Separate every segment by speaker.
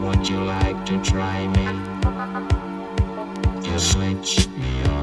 Speaker 1: Would you like to try me? Just switch me on.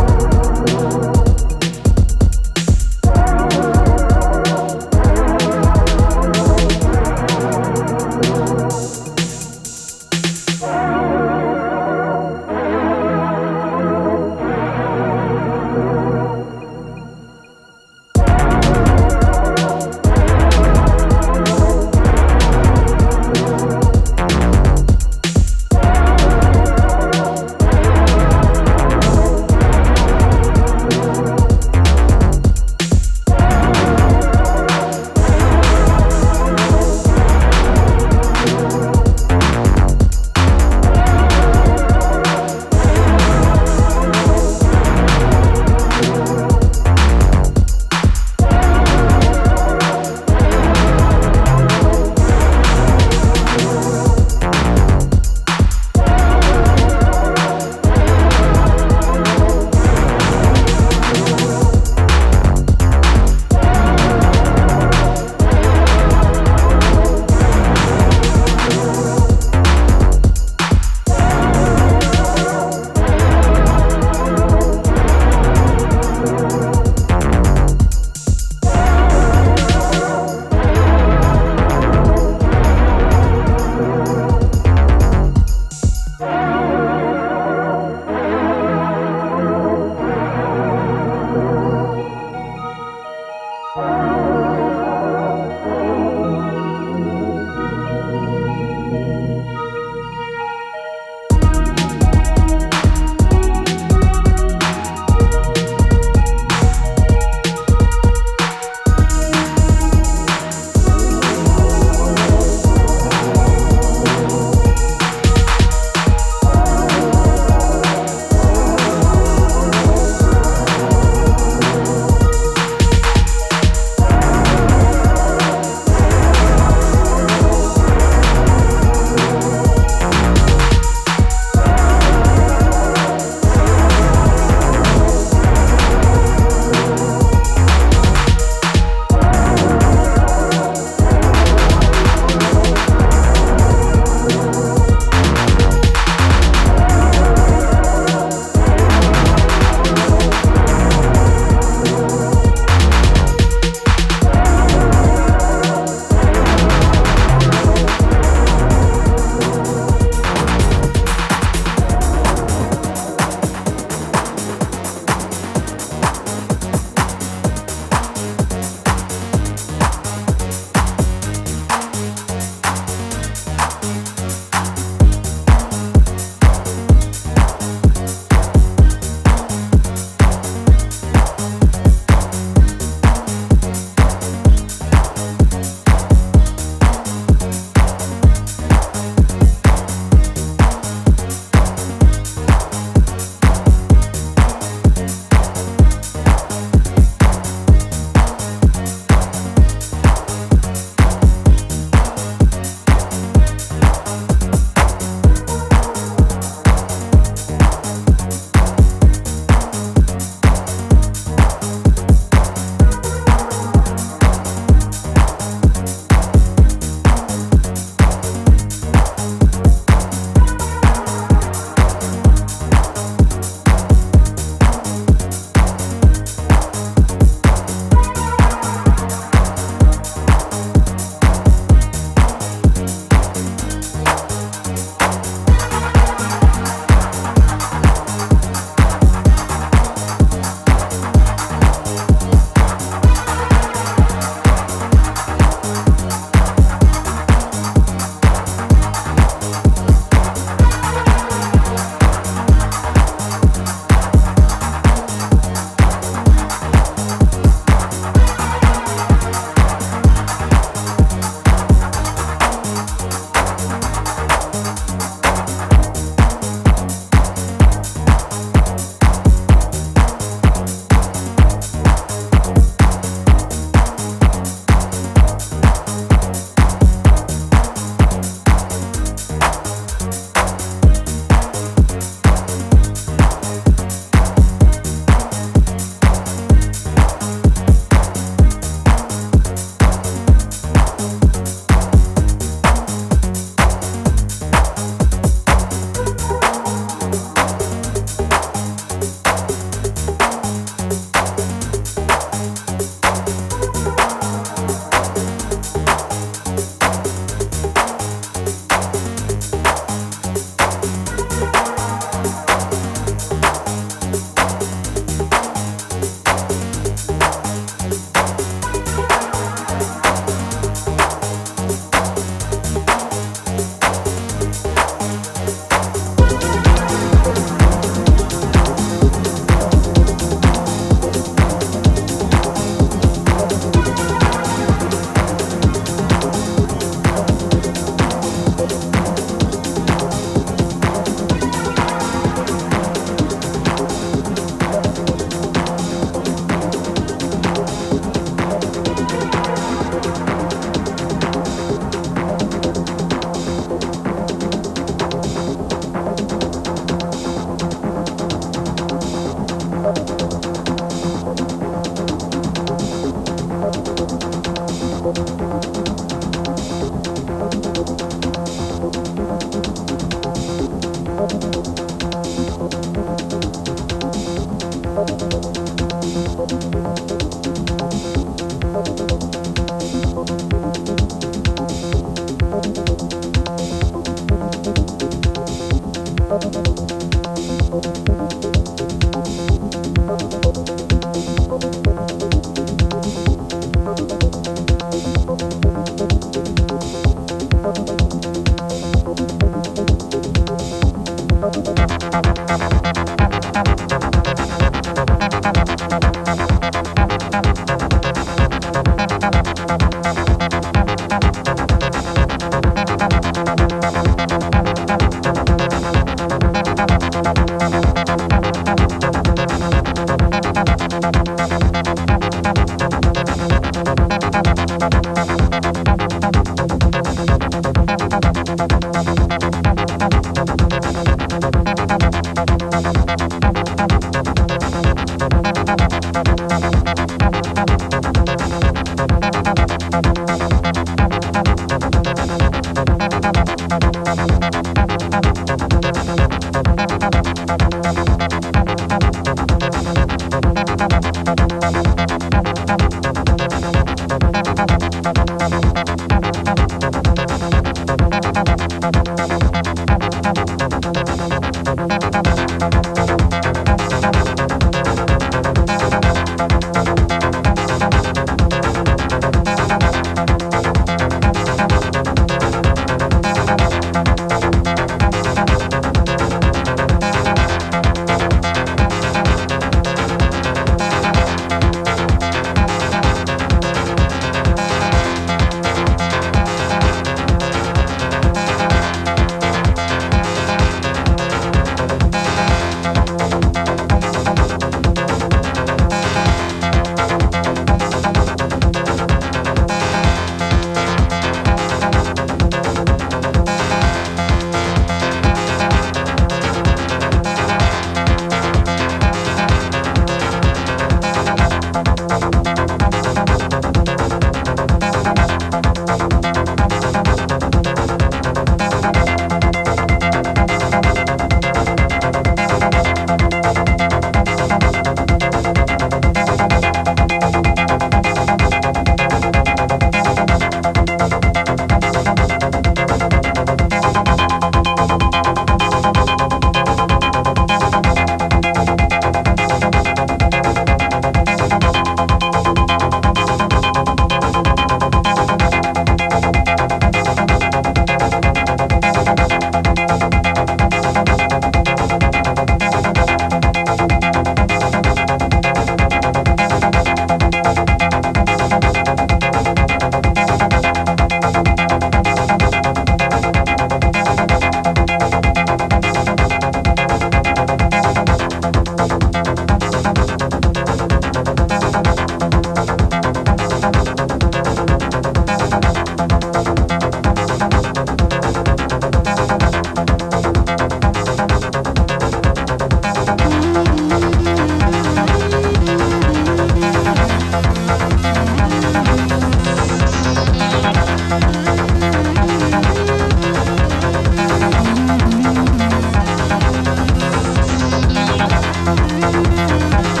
Speaker 1: Música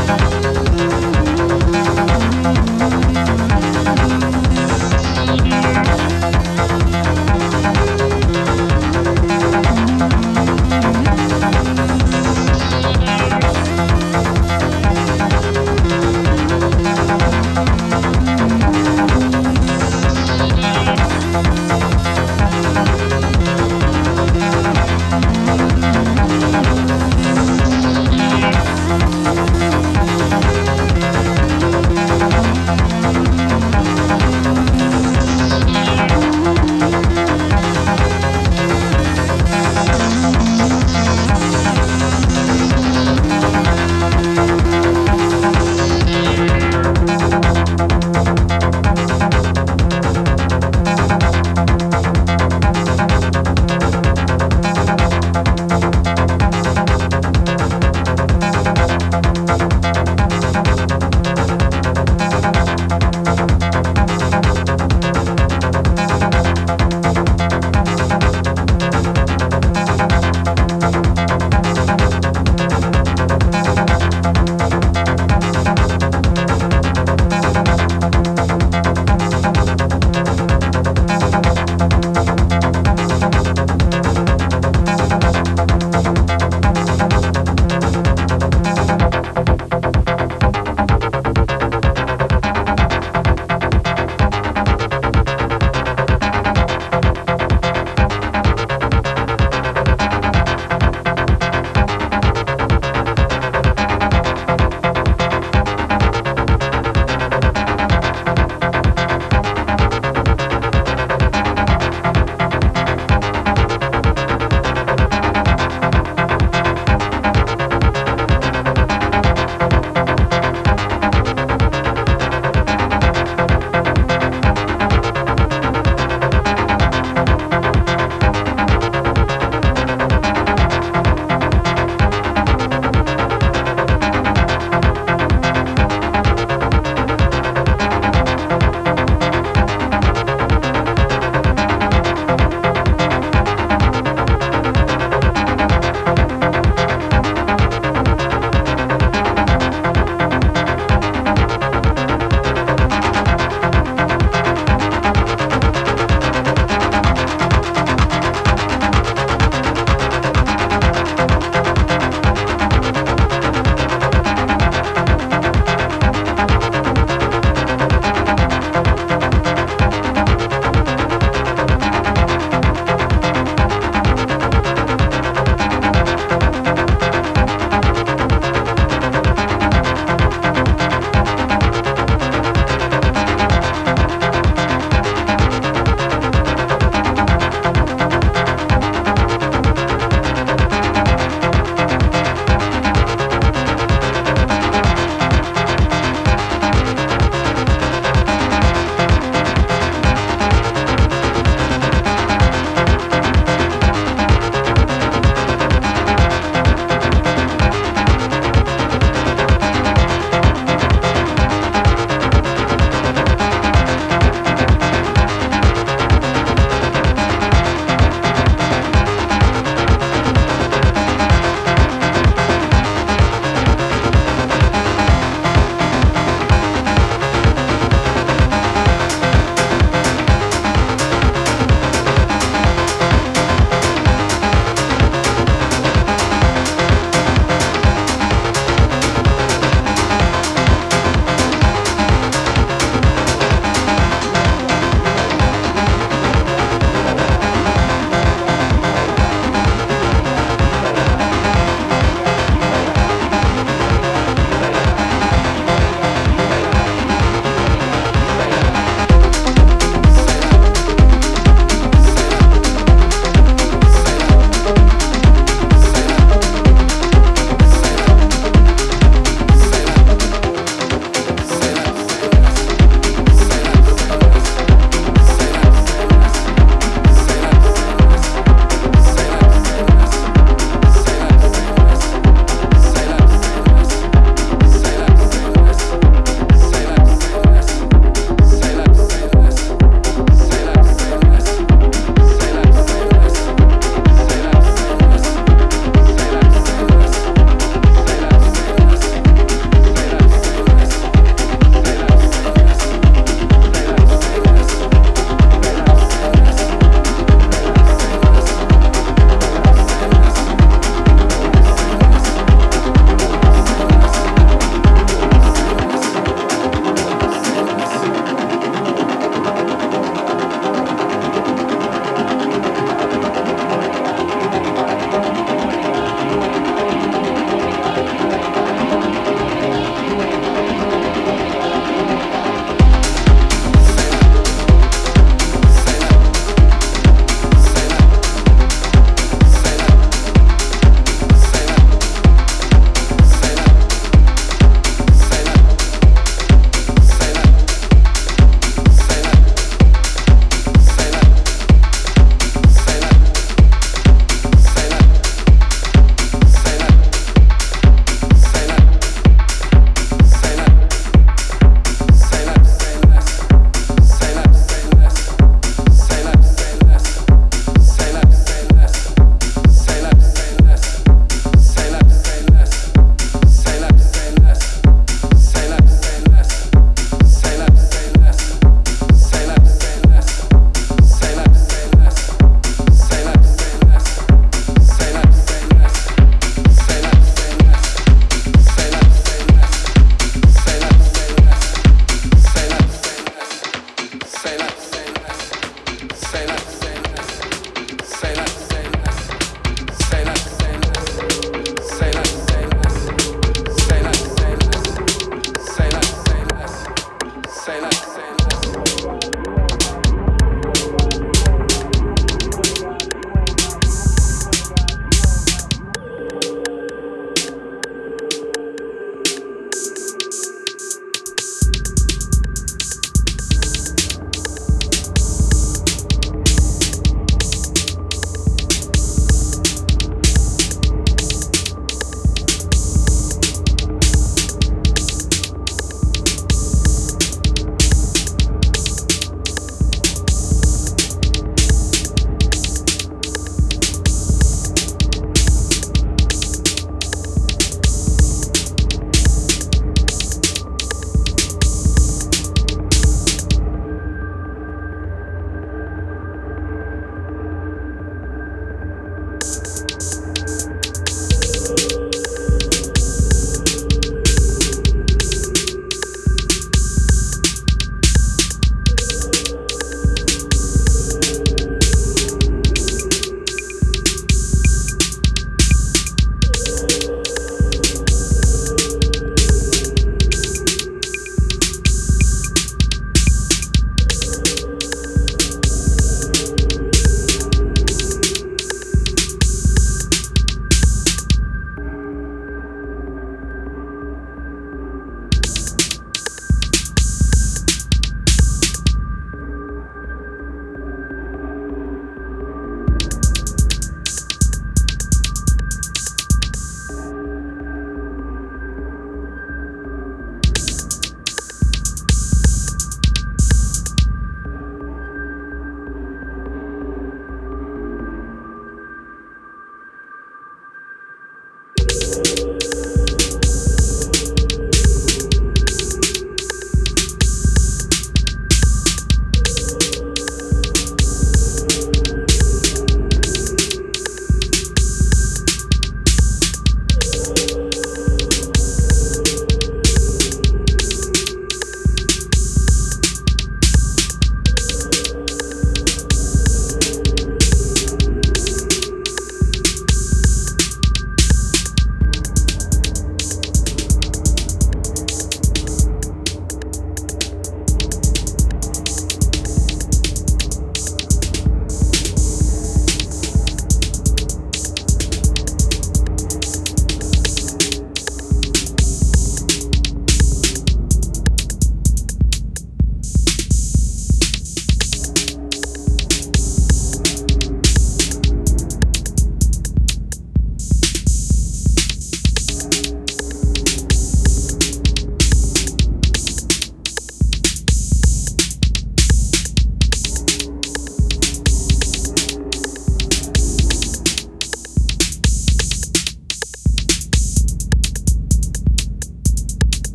Speaker 1: Thank you.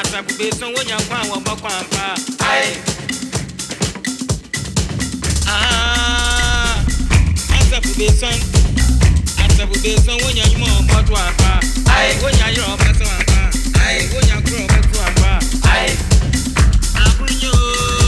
Speaker 1: atrapube sanwó yankun àwọn ọgbọ́n kan pa. atrapube ah, san atrapube sanwó yanjú ọgbọ́n tó àpá. ó yàrá ọbẹ̀